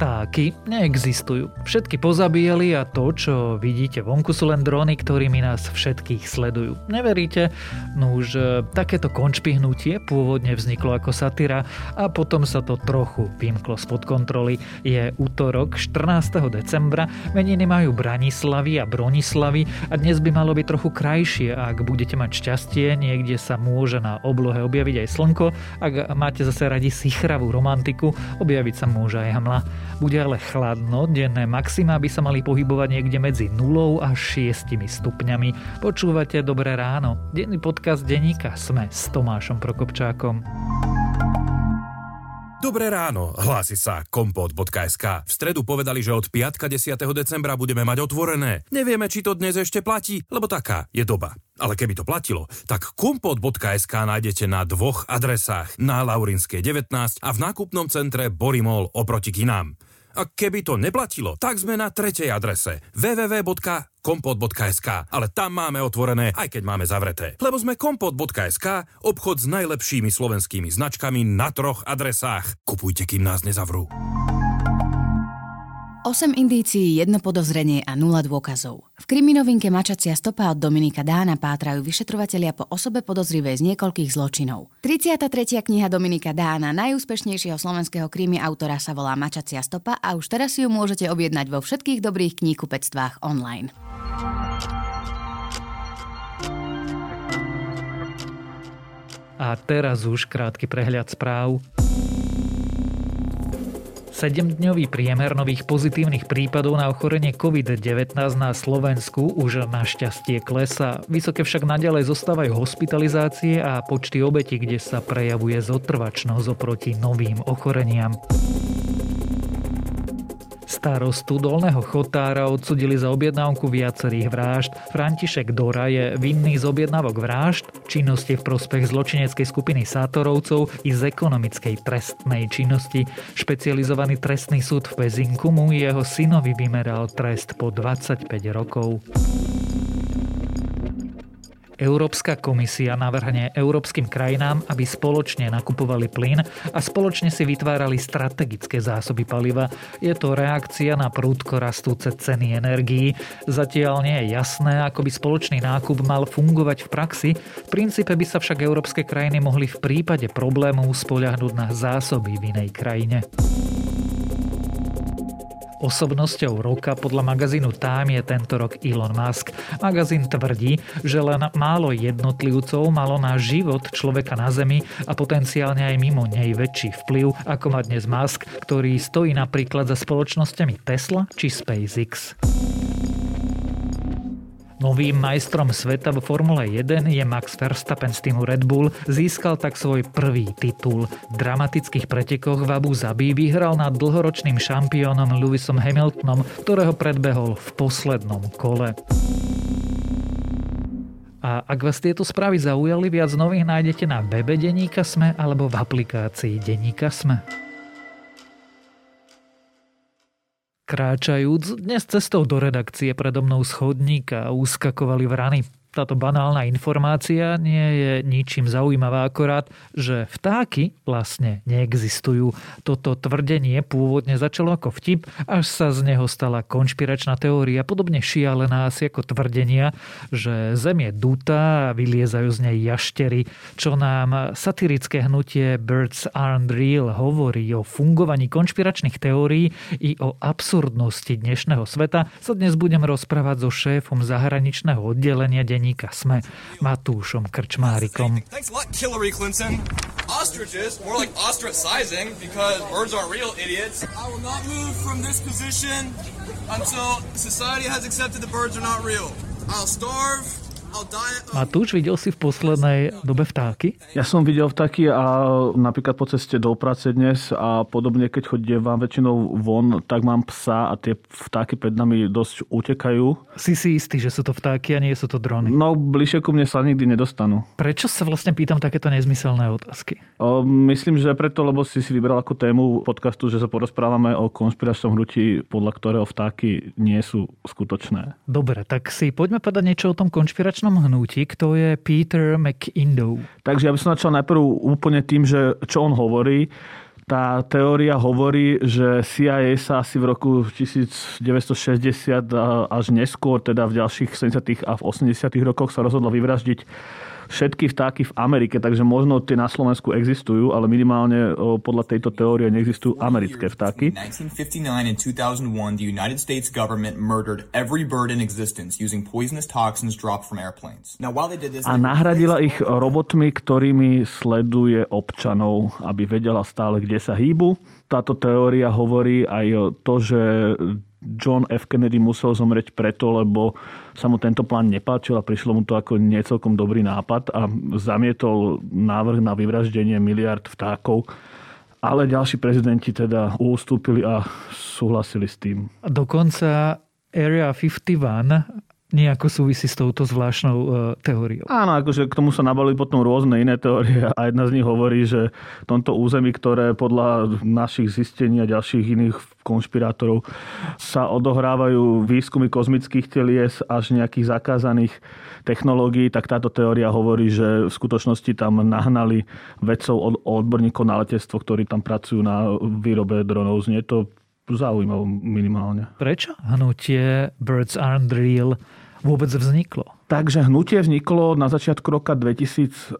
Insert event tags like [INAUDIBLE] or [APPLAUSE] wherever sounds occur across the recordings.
했다. Vtáky neexistujú. Všetky pozabíjali a to, čo vidíte vonku, sú len drony, ktorými nás všetkých sledujú. Neveríte? No už e, takéto končpihnutie pôvodne vzniklo ako satyra a potom sa to trochu vymklo spod kontroly. Je útorok 14. decembra, meniny majú Branislavy a Bronislavy a dnes by malo byť trochu krajšie. Ak budete mať šťastie, niekde sa môže na oblohe objaviť aj slnko. Ak máte zase radi sichravú romantiku, objaviť sa môže aj hmla. Bude ale chladno, denné maxima by sa mali pohybovať niekde medzi 0 a 6 stupňami. Počúvate Dobré ráno. Denný podcast denníka Sme s Tomášom Prokopčákom. Dobré ráno, hlási sa kompot.sk. V stredu povedali, že od piatka 10. decembra budeme mať otvorené. Nevieme, či to dnes ešte platí, lebo taká je doba. Ale keby to platilo, tak kompot.sk nájdete na dvoch adresách. Na Laurinskej 19 a v nákupnom centre Borimol oproti kinám. A keby to neplatilo, tak sme na tretej adrese www.kompot.sk, ale tam máme otvorené, aj keď máme zavreté. Lebo sme kompot.sk, obchod s najlepšími slovenskými značkami na troch adresách. Kupujte, kým nás nezavrú. 8 indícií, jedno podozrenie a 0 dôkazov. V kriminovinke Mačacia stopa od Dominika Dána pátrajú vyšetrovatelia po osobe podozrivej z niekoľkých zločinov. 33. kniha Dominika Dána, najúspešnejšieho slovenského krimi autora sa volá Mačacia stopa a už teraz si ju môžete objednať vo všetkých dobrých kníhkupectvách online. A teraz už krátky prehľad správ. 7-dňový priemer nových pozitívnych prípadov na ochorenie COVID-19 na Slovensku už našťastie klesa. Vysoké však naďalej zostávajú hospitalizácie a počty obetí, kde sa prejavuje zotrvačnosť oproti novým ochoreniam. Starostu Dolného Chotára odsudili za objednávku viacerých vražd. František Dora je vinný z objednávok vražd, činnosti v prospech zločineckej skupiny Sátorovcov i z ekonomickej trestnej činnosti. Špecializovaný trestný súd v Pezinku mu jeho synovi vymeral trest po 25 rokov. Európska komisia navrhne európskym krajinám, aby spoločne nakupovali plyn a spoločne si vytvárali strategické zásoby paliva. Je to reakcia na prúdko rastúce ceny energií. Zatiaľ nie je jasné, ako by spoločný nákup mal fungovať v praxi. V princípe by sa však európske krajiny mohli v prípade problémov spoľahnúť na zásoby v inej krajine. Osobnosťou roka podľa magazínu Time je tento rok Elon Musk. Magazín tvrdí, že len málo jednotlivcov malo na život človeka na Zemi a potenciálne aj mimo nej väčší vplyv, ako má dnes Musk, ktorý stojí napríklad za spoločnosťami Tesla či SpaceX. Novým majstrom sveta vo Formule 1 je Max Verstappen z týmu Red Bull. Získal tak svoj prvý titul. V dramatických pretekoch v Abu Zabi vyhral nad dlhoročným šampiónom Lewisom Hamiltonom, ktorého predbehol v poslednom kole. A ak vás tieto správy zaujali, viac nových nájdete na webe Deníka Sme alebo v aplikácii Deníka Sme. Kráčajúc dnes cestou do redakcie predo mnou schodníka uskakovali vrany táto banálna informácia nie je ničím zaujímavá, akorát, že vtáky vlastne neexistujú. Toto tvrdenie pôvodne začalo ako vtip, až sa z neho stala konšpiračná teória, podobne šialená asi ako tvrdenia, že Zem je dutá a vyliezajú z nej jaštery, čo nám satirické hnutie Birds Aren't Real hovorí o fungovaní konšpiračných teórií i o absurdnosti dnešného sveta, sa dnes budem rozprávať so šéfom zahraničného oddelenia denníka Sme Matúšom Krčmárikom. Ostriches, more like ostracizing because birds aren't real idiots. I will not move from this position until society has accepted the birds are not real. I'll starve, Matúš, videl si v poslednej dobe vtáky? Ja som videl vtáky a napríklad po ceste do práce dnes a podobne, keď chodím vám väčšinou von, tak mám psa a tie vtáky pred nami dosť utekajú. Si si istý, že sú to vtáky a nie sú to drony? No, bližšie ku mne sa nikdy nedostanú. Prečo sa vlastne pýtam takéto nezmyselné otázky? O, myslím, že preto, lebo si si vybral ako tému podcastu, že sa porozprávame o konšpiračnom hrutí, podľa ktorého vtáky nie sú skutočné. Dobre, tak si poďme povedať niečo o tom konšpiračnom revolučnom hnutí, kto je Peter McIndoe. Takže ja by som začal najprv úplne tým, že čo on hovorí tá teória hovorí, že CIA sa asi v roku 1960 až neskôr, teda v ďalších 70. a v 80. rokoch sa rozhodlo vyvraždiť všetky vtáky v Amerike, takže možno tie na Slovensku existujú, ale minimálne podľa tejto teórie neexistujú americké vtáky. A nahradila ich robotmi, ktorými sleduje občanov, aby vedela stále, kde sa hýbu. Táto teória hovorí aj to, že John F. Kennedy musel zomrieť preto, lebo sa mu tento plán nepáčil a prišlo mu to ako necelkom dobrý nápad a zamietol návrh na vyvraždenie miliard vtákov. Ale ďalší prezidenti teda ustúpili a súhlasili s tým. Dokonca Area 51 nejako súvisí s touto zvláštnou e, teóriou. Áno, akože k tomu sa nabali potom rôzne iné teórie [LAUGHS] a jedna z nich hovorí, že v tomto území, ktoré podľa našich zistení a ďalších iných konšpirátorov sa odohrávajú výskumy kozmických telies až nejakých zakázaných technológií, tak táto teória hovorí, že v skutočnosti tam nahnali vedcov od odborníkov na letectvo, ktorí tam pracujú na výrobe dronov. Znie to zaujímavé minimálne. Prečo hnutie Birds Aren't Real vôbec vzniklo? Takže hnutie vzniklo na začiatku roka 2017,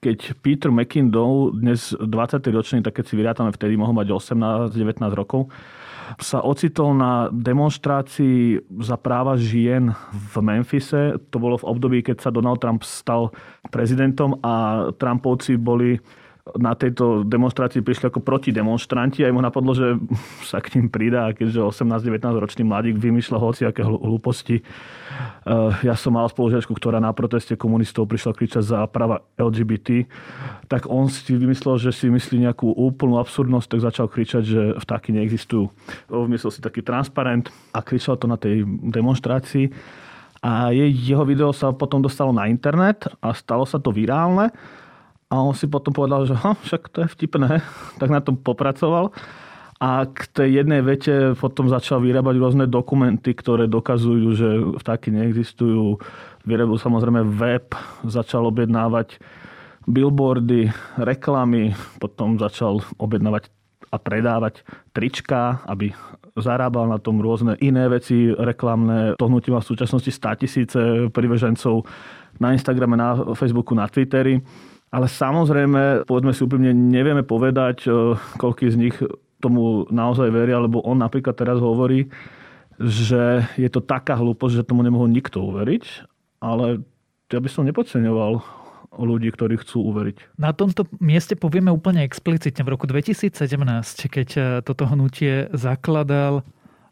keď Peter McKindow, dnes 20. ročný, tak keď si vyrátame, vtedy mohol mať 18-19 rokov, sa ocitol na demonstrácii za práva žien v Memphise. To bolo v období, keď sa Donald Trump stal prezidentom a Trumpovci boli na tejto demonstrácii prišli ako protidemonstranti a mu napadlo, že [LAUGHS] sa k ním pridá, keďže 18-19 ročný mladík vymýšľa hociaké hlúposti. Eh, ja som mal spolužiačku, ktorá na proteste komunistov prišla kričať za práva LGBT, tak on si vymyslel, že si myslí nejakú úplnú absurdnosť, tak začal kričať, že vtáky neexistujú. Vymyslel si taký transparent a kričal to na tej demonstrácii. A jeho video sa potom dostalo na internet a stalo sa to virálne. A on si potom povedal, že ha, však to je vtipné, [LAUGHS] tak na tom popracoval. A k tej jednej vete potom začal vyrábať rôzne dokumenty, ktoré dokazujú, že vtáky neexistujú. Vyrobil samozrejme web, začal objednávať billboardy, reklamy, potom začal objednávať a predávať trička, aby zarábal na tom rôzne iné veci reklamné. To má v súčasnosti 100 tisíce privežencov na Instagrame, na Facebooku, na Twitteri. Ale samozrejme, povedzme si úprimne, nevieme povedať, e, koľko z nich tomu naozaj veria, lebo on napríklad teraz hovorí, že je to taká hlúposť, že tomu nemohol nikto uveriť, ale ja by som nepodceňoval ľudí, ktorí chcú uveriť. Na tomto mieste povieme úplne explicitne. V roku 2017, keď e, toto hnutie zakladal,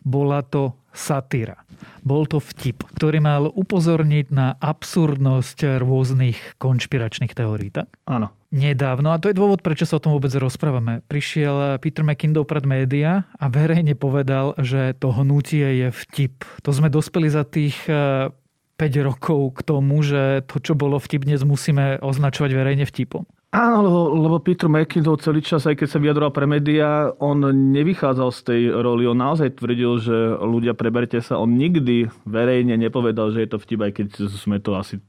bola to satíra. Bol to vtip, ktorý mal upozorniť na absurdnosť rôznych konšpiračných teórií, tak? Áno. Nedávno, a to je dôvod, prečo sa o tom vôbec rozprávame, prišiel Peter McKindow pred média a verejne povedal, že to hnutie je vtip. To sme dospeli za tých 5 e, rokov k tomu, že to, čo bolo vtip, dnes musíme označovať verejne vtipom. Áno, lebo, lebo Peter McKinnon celý čas, aj keď sa vyjadroval pre médiá, on nevychádzal z tej roli. On naozaj tvrdil, že ľudia preberte sa. On nikdy verejne nepovedal, že je to vtip, aj keď sme to asi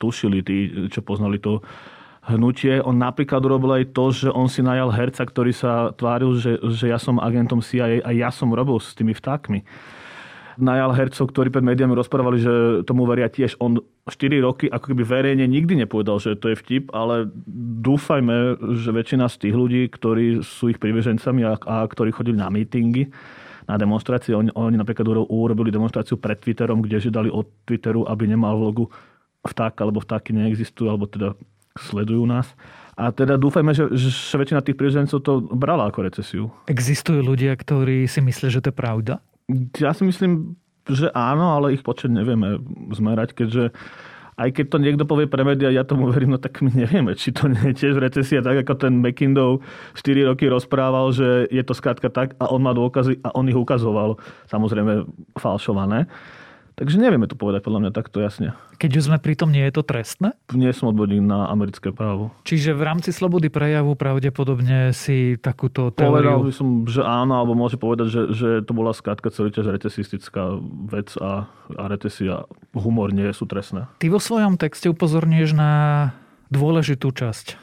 tušili, tí, čo poznali to hnutie. On napríklad urobil aj to, že on si najal herca, ktorý sa tváril, že, že ja som agentom CIA a ja som robil s tými vtákmi najal hercov, ktorí pred médiami rozprávali, že tomu veria tiež. On 4 roky ako keby verejne nikdy nepovedal, že to je vtip, ale dúfajme, že väčšina z tých ľudí, ktorí sú ich pribežencami a, a ktorí chodili na mítingy, na demonstrácie, oni, oni napríklad urobili demonstráciu pred Twitterom, kde žiadali od Twitteru, aby nemal vlogu vták, alebo vtáky neexistujú, alebo teda sledujú nás. A teda dúfajme, že, že väčšina tých pribežencov to brala ako recesiu. Existujú ľudia, ktorí si myslia, že to je pravda? Ja si myslím, že áno, ale ich počet nevieme zmerať, keďže aj keď to niekto povie pre médiá, ja tomu verím, no tak my nevieme, či to nie je tiež recesia, tak ako ten McKindow 4 roky rozprával, že je to skrátka tak a on má dôkazy a on ich ukazoval, samozrejme falšované. Takže nevieme to povedať podľa mňa takto jasne. Keď už sme pri tom, nie je to trestné? Nie som odborník na americké právo. Čiže v rámci slobody prejavu pravdepodobne si takúto teóriu... Povedal by som, že áno, alebo môže povedať, že, že to bola skrátka celý čas recesistická vec a, a recesia, humor nie sú trestné. Ty vo svojom texte upozorníš na dôležitú časť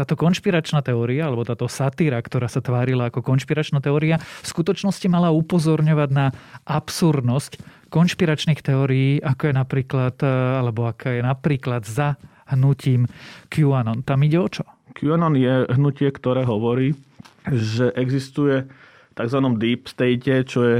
táto konšpiračná teória, alebo táto satíra, ktorá sa tvárila ako konšpiračná teória, v skutočnosti mala upozorňovať na absurdnosť konšpiračných teórií, ako je napríklad, e, alebo aká je napríklad za hnutím QAnon. Tam ide o čo? QAnon je hnutie, ktoré hovorí, že existuje tzv. deep state, čo je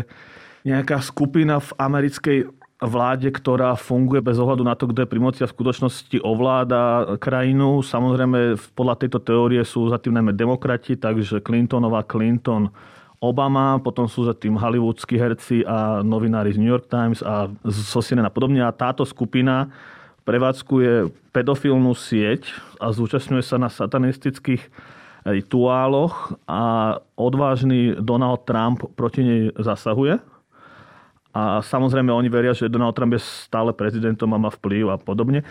nejaká skupina v americkej vláde, ktorá funguje bez ohľadu na to, kto je pri moci a v skutočnosti ovláda krajinu. Samozrejme, podľa tejto teórie sú za tým najmä demokrati, takže Clintonová Clinton Obama, potom sú za tým hollywoodskí herci a novinári z New York Times a zo CNN a podobne. A táto skupina prevádzkuje pedofilnú sieť a zúčastňuje sa na satanistických rituáloch a odvážny Donald Trump proti nej zasahuje. A samozrejme oni veria, že Donald Trump je stále prezidentom a má vplyv a podobne.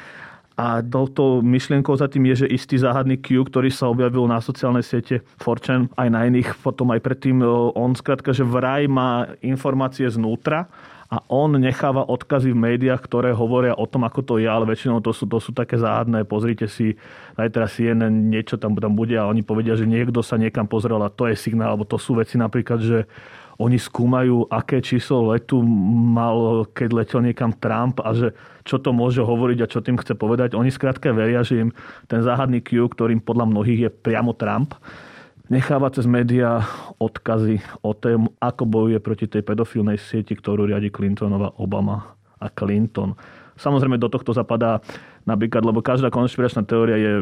A touto myšlienkou za tým je, že istý záhadný Q, ktorý sa objavil na sociálnej siete Fortune, aj na iných, potom aj predtým, on skrátka, že vraj má informácie znútra a on necháva odkazy v médiách, ktoré hovoria o tom, ako to je, ale väčšinou to sú, to sú také záhadné. Pozrite si, zajtra CNN, niečo tam, tam bude a oni povedia, že niekto sa niekam pozrel a to je signál, alebo to sú veci napríklad, že oni skúmajú, aké číslo letu mal, keď letel niekam Trump a že čo to môže hovoriť a čo tým chce povedať. Oni skrátka veria, že im ten záhadný Q, ktorým podľa mnohých je priamo Trump, necháva cez médiá odkazy o tom, ako bojuje proti tej pedofilnej sieti, ktorú riadi Clintonova Obama a Clinton. Samozrejme do tohto zapadá napríklad, lebo každá konšpiračná teória je,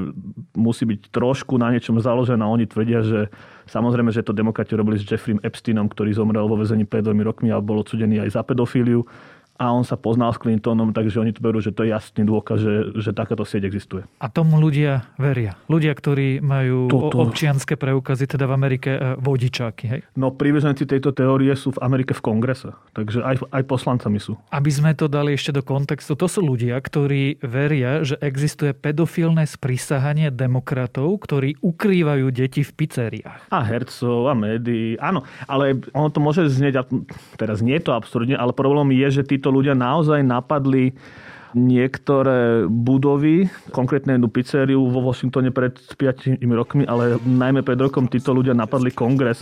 musí byť trošku na niečom založená. Oni tvrdia, že samozrejme, že to demokrati robili s Jeffrey Epsteinom, ktorý zomrel vo vezení pred dvomi rokmi a bol odsudený aj za pedofíliu a on sa poznal s Clintonom, takže oni to berú, že to je jasný dôkaz, že, že takáto sieť existuje. A tomu ľudia veria. Ľudia, ktorí majú Toto... občianské preukazy, teda v Amerike e, vodičáky. Hej? No príbeženci tejto teórie sú v Amerike v kongrese, takže aj, aj poslancami sú. Aby sme to dali ešte do kontextu, to sú ľudia, ktorí veria, že existuje pedofilné sprísahanie demokratov, ktorí ukrývajú deti v pizzeriách. A hercov, a médií, áno. Ale ono to môže znieť, teraz nie je to absurdne, ale problém je, že títo títo ľudia naozaj napadli niektoré budovy, konkrétne jednu pizzériu vo Washingtone pred 5 rokmi, ale najmä pred rokom títo ľudia napadli kongres.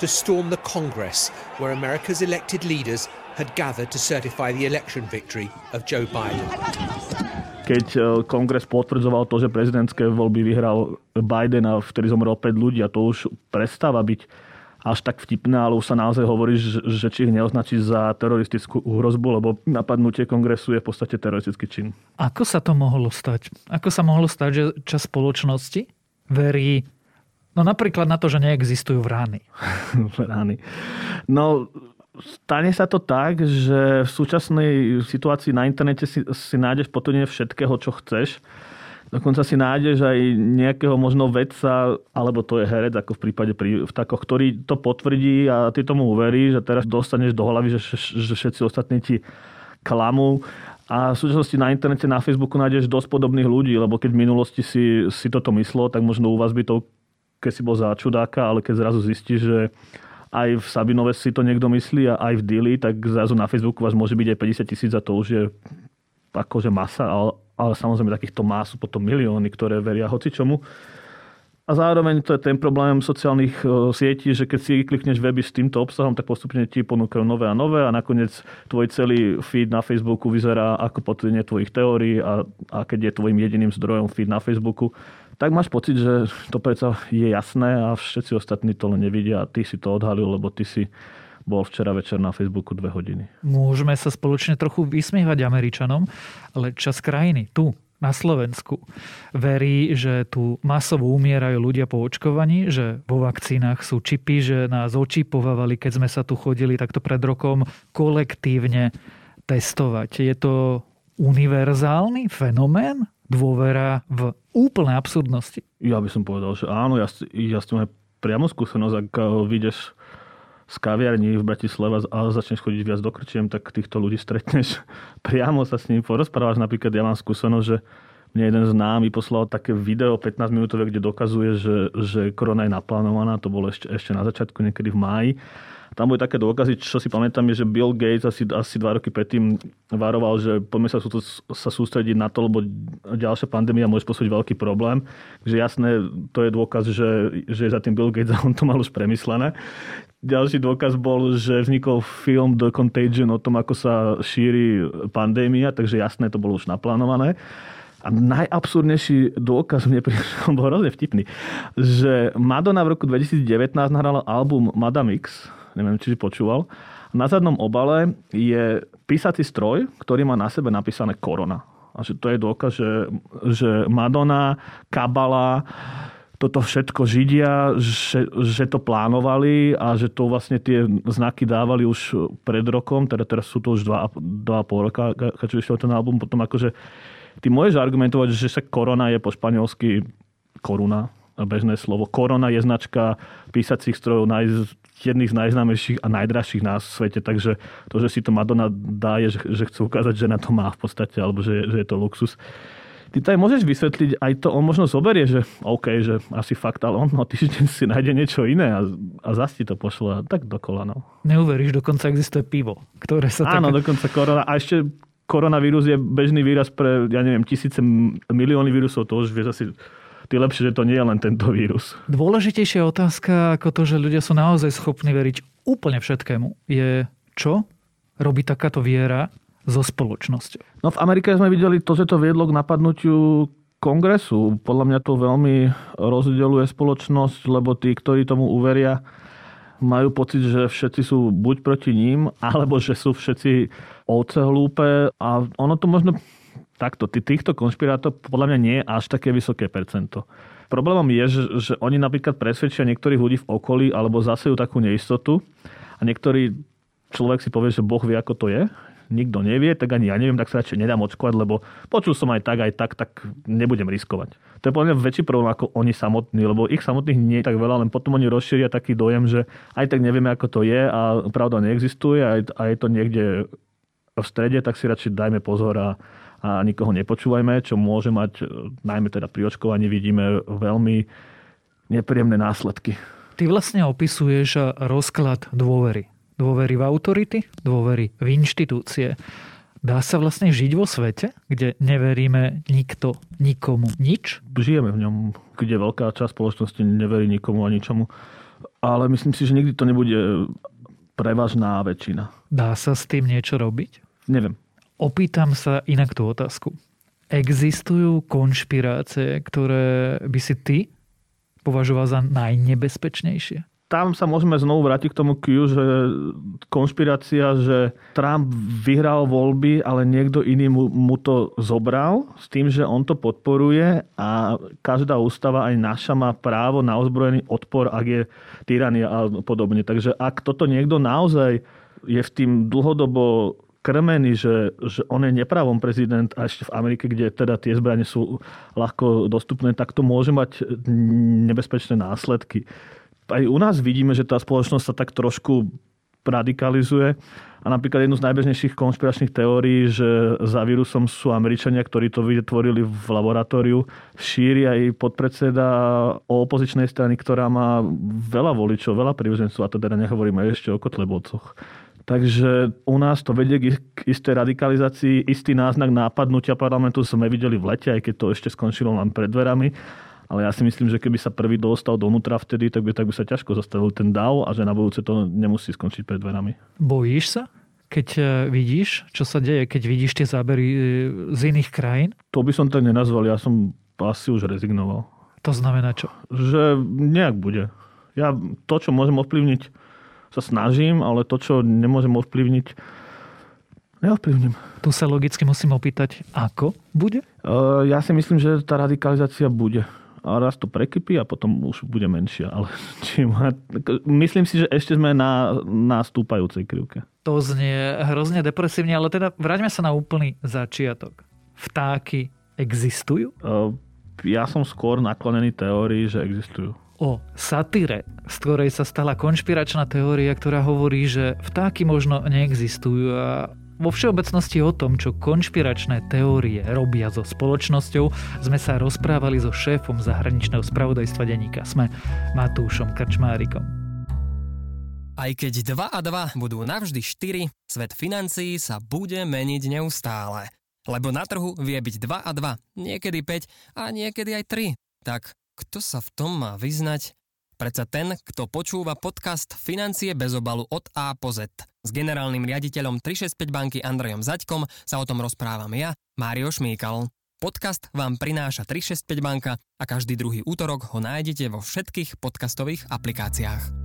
To storm the Congress, where America's elected leaders had gathered to certify the election victory of Joe Biden. Keď eh, kongres potvrdzoval to, že prezidentské voľby vyhral Biden a vtedy zomrel 5 ľudí a to už prestáva byť až tak vtipné, ale už sa naozaj hovorí, že či ich neoznačí za teroristickú hrozbu, lebo napadnutie kongresu je v podstate teroristický čin. Ako sa to mohlo stať? Ako sa mohlo stať, že čas spoločnosti verí No napríklad na to, že neexistujú vrány. vrány. [LAUGHS] No, stane sa to tak, že v súčasnej situácii na internete si, si nájdeš potvrdenie všetkého, čo chceš Dokonca si nájdeš aj nejakého možno vedca, alebo to je herec, ako v prípade pri vtákoch, ktorý to potvrdí a ty tomu uveríš a teraz dostaneš do hlavy, že, že všetci ostatní ti klamú. A v súčasnosti na internete, na Facebooku nájdeš dosť podobných ľudí, lebo keď v minulosti si, si toto myslel, tak možno u vás by to, keď si bol za čudáka, ale keď zrazu zistíš, že aj v Sabinove si to niekto myslí a aj v Dili, tak zrazu na Facebooku vás môže byť aj 50 tisíc a to už je akože masa, ale, samozrejme takýchto má sú potom milióny, ktoré veria hoci čomu. A zároveň to je ten problém sociálnych e, sietí, že keď si klikneš weby s týmto obsahom, tak postupne ti ponúkajú nové a nové a nakoniec tvoj celý feed na Facebooku vyzerá ako potvrdenie tvojich teórií a, a keď je tvojim jediným zdrojom feed na Facebooku, tak máš pocit, že to predsa je jasné a všetci ostatní to len nevidia a ty si to odhalil, lebo ty si bol včera večer na Facebooku dve hodiny. Môžeme sa spoločne trochu vysmievať Američanom, ale čas krajiny tu, na Slovensku verí, že tu masovo umierajú ľudia po očkovaní, že vo vakcínach sú čipy, že nás očipovávali, keď sme sa tu chodili takto pred rokom kolektívne testovať. Je to univerzálny fenomén? Dôvera v úplnej absurdnosti? Ja by som povedal, že áno, ja, ja s tým aj priamo skúsenosť, ak vidieš z kaviarní v Bratislave a začneš chodiť viac do krčiem, tak týchto ľudí stretneš [LAUGHS] priamo sa s ním porozprávaš. Napríklad ja mám skúsenosť, že mne jeden známy poslal také video 15 minútové, kde dokazuje, že, že korona je naplánovaná. To bolo ešte, ešte na začiatku, niekedy v máji. Tam boli také dôkazy, čo si pamätám, je, že Bill Gates asi, asi dva roky predtým varoval, že poďme sa, sa sústrediť na to, lebo ďalšia pandémia môže spôsobiť veľký problém. Takže jasné, to je dôkaz, že, že je za tým Bill Gates a on to mal už premyslené. Ďalší dôkaz bol, že vznikol film The Contagion o tom, ako sa šíri pandémia, takže jasné, to bolo už naplánované. A najabsurdnejší dôkaz mne prišiel, bol hrozne vtipný, že Madonna v roku 2019 nahrala album Madame X, neviem, či si počúval. Na zadnom obale je písací stroj, ktorý má na sebe napísané korona. A že to je dôkaz, že, že Madonna, Kabala, toto všetko Židia, že, že to plánovali a že to vlastne tie znaky dávali už pred rokom, teda teraz sú to už dva, dva a pol roka, keď vyšiel ten album, potom akože ty môžeš argumentovať, že sa korona je po španielsky koruna, bežné slovo. Korona je značka písacích strojov naj, jedných z najznámejších a najdražších na svete, takže to, že si to Madonna dá, je, že, že chce ukázať, že na to má v podstate, alebo že, že je to luxus. Ty to aj môžeš vysvetliť, aj to on možno zoberie, že OK, že asi fakt, ale on o týždeň si nájde niečo iné a, a zase ti to pošlo tak dokola. No. Neuveríš, dokonca existuje pivo, ktoré sa Áno, také... dokonca korona. A ešte koronavírus je bežný výraz pre, ja neviem, tisíce milióny vírusov, to už vieš asi tým lepšie, že to nie je len tento vírus. Dôležitejšia otázka ako to, že ľudia sú naozaj schopní veriť úplne všetkému, je čo robí takáto viera so spoločnosťou? No v Amerike sme videli to, že to viedlo k napadnutiu kongresu. Podľa mňa to veľmi rozdeluje spoločnosť, lebo tí, ktorí tomu uveria, majú pocit, že všetci sú buď proti ním, alebo že sú všetci ovce hlúpe a ono to možno takto, týchto konšpirátov podľa mňa nie je až také vysoké percento. Problémom je, že, že oni napríklad presvedčia niektorých ľudí v okolí alebo zasejú takú neistotu a niektorý človek si povie, že Boh vie, ako to je, nikto nevie, tak ani ja neviem, tak sa radšej nedám očkovať, lebo počul som aj tak, aj tak, tak nebudem riskovať. To je podľa mňa väčší problém ako oni samotní, lebo ich samotných nie je tak veľa, len potom oni rozšíria taký dojem, že aj tak nevieme, ako to je a pravda neexistuje a je to niekde v strede, tak si radšej dajme pozor a a nikoho nepočúvajme, čo môže mať, e, najmä teda pri očkovaní vidíme veľmi nepríjemné následky. Ty vlastne opisuješ rozklad dôvery. Dôvery v autority, dôvery v inštitúcie. Dá sa vlastne žiť vo svete, kde neveríme nikto, nikomu nič? Žijeme v ňom, kde veľká časť spoločnosti neverí nikomu a ničomu. Ale myslím si, že nikdy to nebude prevažná väčšina. Dá sa s tým niečo robiť? Neviem. Opýtam sa inak tú otázku. Existujú konšpirácie, ktoré by si ty považoval za najnebezpečnejšie? Tam sa môžeme znovu vrátiť k tomu Q, že konšpirácia, že Trump vyhral voľby, ale niekto iný mu, mu to zobral s tým, že on to podporuje a každá ústava, aj naša, má právo na ozbrojený odpor, ak je tyrania a podobne. Takže ak toto niekto naozaj je v tým dlhodobo krmený, že, že on je nepravom prezident a v Amerike, kde teda tie zbranie sú ľahko dostupné, tak to môže mať nebezpečné následky. Aj u nás vidíme, že tá spoločnosť sa tak trošku radikalizuje. A napríklad jednu z najbežnejších konšpiračných teórií, že za vírusom sú Američania, ktorí to vytvorili v laboratóriu, šíri aj podpredseda o opozičnej strany, ktorá má veľa voličov, veľa prívržencov, a to teda nehovoríme ešte o Kotlebovcoch. Takže u nás to vedie k istej radikalizácii. Istý náznak nápadnutia parlamentu sme videli v lete, aj keď to ešte skončilo len pred dverami. Ale ja si myslím, že keby sa prvý dostal donútra vtedy, tak by, tak by sa ťažko zastavil ten DAO a že na budúce to nemusí skončiť pred dverami. Bojíš sa? keď e, vidíš, čo sa deje, keď vidíš tie zábery e, z iných krajín? To by som tak nenazval, ja som asi už rezignoval. To znamená čo? Že nejak bude. Ja to, čo môžem ovplyvniť, sa snažím, ale to, čo nemôžem ovplyvniť, neovplyvním. Tu sa logicky musím opýtať, ako bude? Ja si myslím, že tá radikalizácia bude. A raz to prekypí a potom už bude menšia. Ale [LAUGHS] či má... Myslím si, že ešte sme na, na stúpajúcej krivke. To znie hrozne depresívne, ale teda vráťme sa na úplný začiatok. Vtáky existujú? Ja som skôr naklonený teórii, že existujú o satyre, z ktorej sa stala konšpiračná teória, ktorá hovorí, že vtáky možno neexistujú a vo všeobecnosti o tom, čo konšpiračné teórie robia so spoločnosťou, sme sa rozprávali so šéfom zahraničného spravodajstva denníka SME, Matúšom Krčmárikom. Aj keď 2 a 2 budú navždy 4, svet financií sa bude meniť neustále. Lebo na trhu vie byť 2 a 2, niekedy 5 a niekedy aj 3. Tak kto sa v tom má vyznať? Predsa ten, kto počúva podcast Financie bez obalu od A po Z. S generálnym riaditeľom 365 banky Andrejom Zaďkom sa o tom rozprávam ja, Mário Šmíkal. Podcast vám prináša 365 banka a každý druhý útorok ho nájdete vo všetkých podcastových aplikáciách.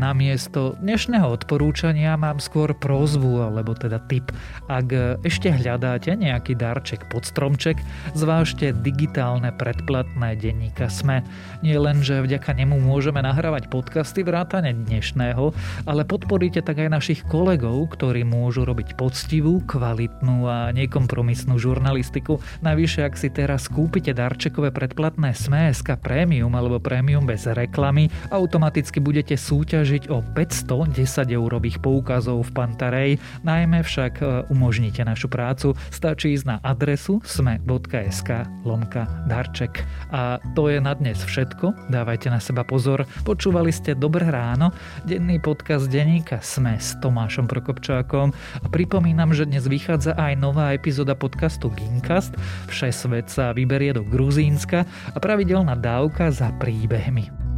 Namiesto dnešného odporúčania mám skôr prozvu, alebo teda tip. Ak ešte hľadáte nejaký darček pod stromček, zvážte digitálne predplatné denníka SME. Nie len, že vďaka nemu môžeme nahrávať podcasty vrátane dnešného, ale podporíte tak aj našich kolegov, ktorí môžu robiť poctivú, kvalitnú a nekompromisnú žurnalistiku. Navyše, ak si teraz kúpite darčekové predplatné SME.sk Premium alebo Premium bez reklamy, automaticky budete súťažiť súťažiť o 510 eurových poukazov v Pantarej, najmä však e, umožníte našu prácu. Stačí ísť na adresu sme.sk lomka darček. A to je na dnes všetko. Dávajte na seba pozor. Počúvali ste Dobré ráno, denný podcast denníka Sme s Tomášom Prokopčákom. A pripomínam, že dnes vychádza aj nová epizóda podcastu Ginkast. Vše svet sa vyberie do Gruzínska a pravidelná dávka za príbehmi.